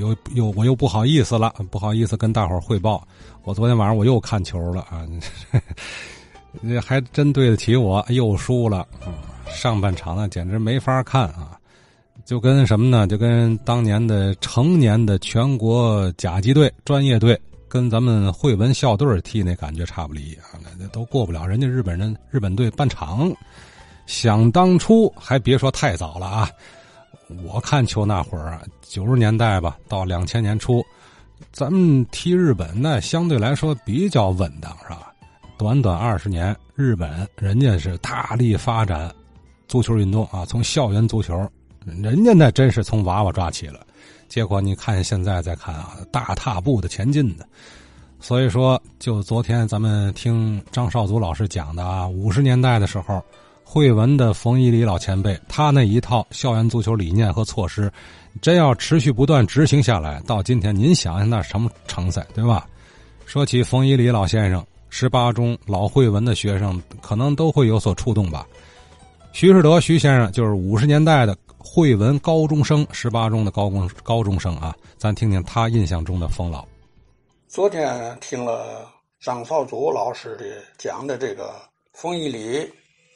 又又我又不好意思了，不好意思跟大伙汇报，我昨天晚上我又看球了啊，这还真对得起我，又输了。上半场呢，简直没法看啊，就跟什么呢？就跟当年的成年的全国甲级队专业队跟咱们汇文校队踢那感觉差不离啊，那都过不了人家日本人日本队半场。想当初还别说太早了啊！我看球那会儿啊，九十年代吧，到两千年初，咱们踢日本那相对来说比较稳当，是吧？短短二十年，日本人家是大力发展足球运动啊，从校园足球，人家那真是从娃娃抓起了。结果你看现在再看啊，大踏步的前进的。所以说，就昨天咱们听张少祖老师讲的啊，五十年代的时候。汇文的冯一礼老前辈，他那一套校园足球理念和措施，真要持续不断执行下来，到今天您想想那什么成色，对吧？说起冯一礼老先生，十八中老汇文的学生可能都会有所触动吧。徐世德徐先生就是五十年代的汇文高中生，十八中的高中高中生啊，咱听听他印象中的冯老。昨天听了张少祖老师的讲的这个冯一礼。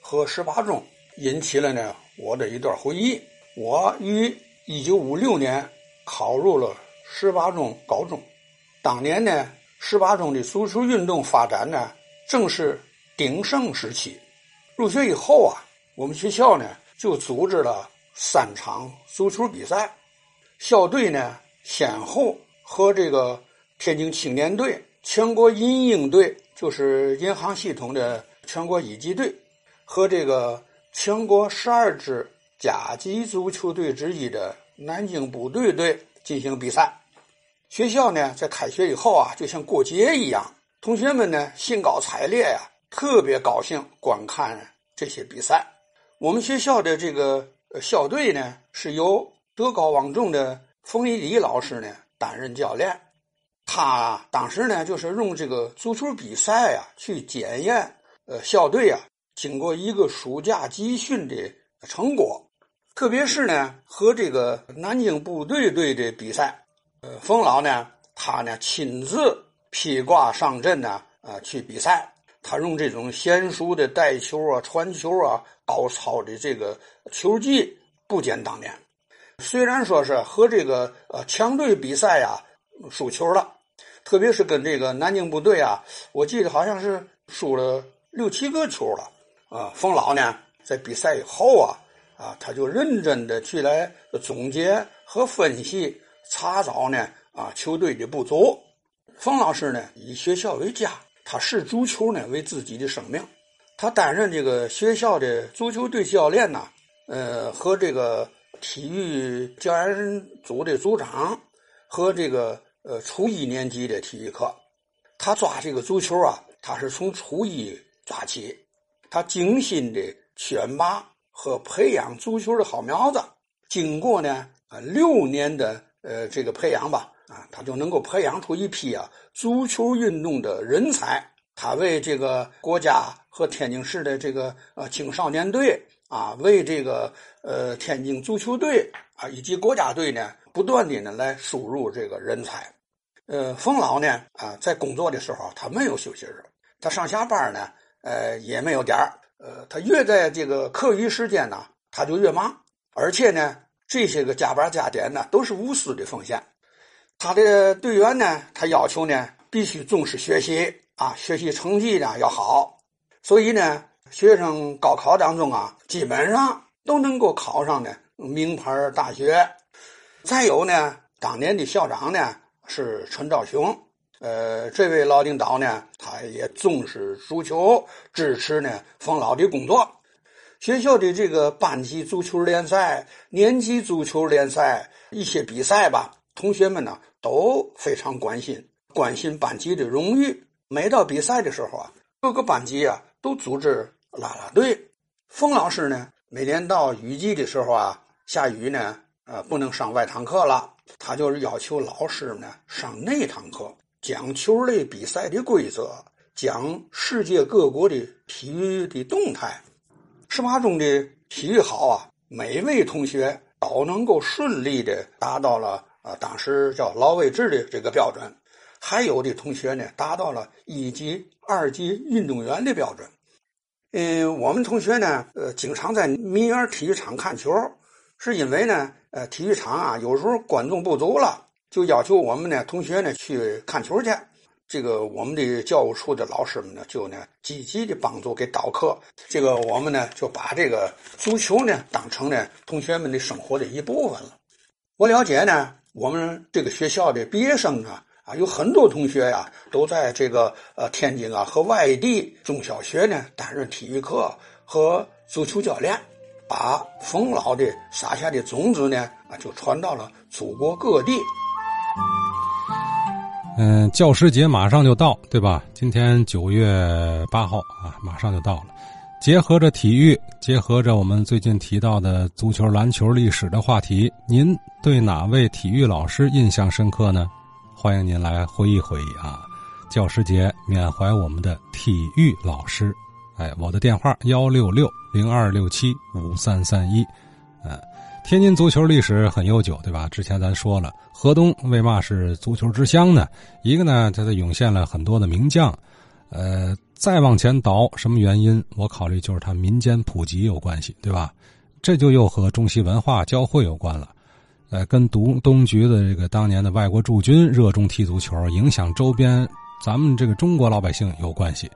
和十八中引起了呢我的一段回忆。我于一九五六年考入了十八中高中，当年呢十八中的足球运动发展呢正是鼎盛时期。入学以后啊，我们学校呢就组织了三场足球比赛，校队呢先后和这个天津青年队、全国银鹰队，就是银行系统的全国一级队。和这个全国十二支甲级足球队之一的南京部队队进行比赛。学校呢，在开学以后啊，就像过节一样，同学们呢兴高采烈呀，特别高兴观看这些比赛。我们学校的这个校队呢，是由德高望重的冯一礼老师呢担任教练。他当时呢，就是用这个足球比赛啊，去检验呃校队啊。经过一个暑假集训的成果，特别是呢和这个南京部队队的比赛，呃，冯老呢他呢亲自披挂上阵呢，啊去比赛。他用这种娴熟的带球啊、传球啊、高超的这个球技不减当年。虽然说是和这个呃强队比赛呀输球了，特别是跟这个南京部队啊，我记得好像是输了六七个球了。啊，冯老呢，在比赛以后啊，啊，他就认真的去来总结和分析、查找呢，啊，球队的不足。冯老师呢，以学校为家，他视足球呢为自己的生命。他担任这个学校的足球队教练呢，呃，和这个体育教研组的组长，和这个呃初一年级的体育课。他抓这个足球啊，他是从初一抓起。他精心的选拔和培养足球的好苗子，经过呢啊六年的呃这个培养吧啊，他就能够培养出一批啊足球运动的人才。他为这个国家和天津市的这个呃青少年队啊，为这个呃天津足球队啊以及国家队呢，不断的呢来输入这个人才。呃，冯老呢啊在工作的时候他没有休息日，他上下班呢。呃，也没有点儿，呃，他越在这个课余时间呢，他就越忙，而且呢，这些个加班加点呢，都是无私的奉献。他的队员呢，他要求呢，必须重视学习啊，学习成绩呢要好，所以呢，学生高考当中啊，基本上都能够考上呢名牌大学。再有呢，当年的校长呢是陈兆雄。呃，这位老领导呢，他也重视足球，支持呢冯老的工作。学校的这个班级足球联赛、年级足球联赛一些比赛吧，同学们呢都非常关心，关心班级的荣誉。每到比赛的时候啊，各个班级啊都组织啦啦队。冯老师呢，每年到雨季的时候啊，下雨呢，呃，不能上外堂课了，他就是要求老师呢上内堂课。讲球类比赛的规则，讲世界各国的体育的动态。十八中的体育好啊，每位同学都能够顺利的达到了啊，当时叫老位置的这个标准。还有的同学呢，达到了一级、二级运动员的标准。嗯，我们同学呢，呃，经常在民园体育场看球，是因为呢，呃，体育场啊，有时候观众不足了，就要求我们呢，同学呢去看球去。这个我们的教务处的老师们呢，就呢积极的帮助给导课。这个我们呢，就把这个足球呢，当成呢同学们的生活的一部分了。我了解呢，我们这个学校的毕业生啊。啊，有很多同学呀，都在这个呃天津啊和外地中小学呢担任体育课和足球教练，把冯老的撒下的种子呢啊就传到了祖国各地。嗯，教师节马上就到，对吧？今天九月八号啊，马上就到了。结合着体育，结合着我们最近提到的足球、篮球历史的话题，您对哪位体育老师印象深刻呢？欢迎您来回忆回忆啊！教师节缅怀我们的体育老师。哎，我的电话幺六六零二六七五三三一。嗯，天津足球历史很悠久，对吧？之前咱说了，河东为嘛是足球之乡呢？一个呢，它涌现了很多的名将。呃，再往前倒，什么原因？我考虑就是它民间普及有关系，对吧？这就又和中西文化交汇有关了。呃，跟东东局的这个当年的外国驻军热衷踢足球，影响周边咱们这个中国老百姓有关系。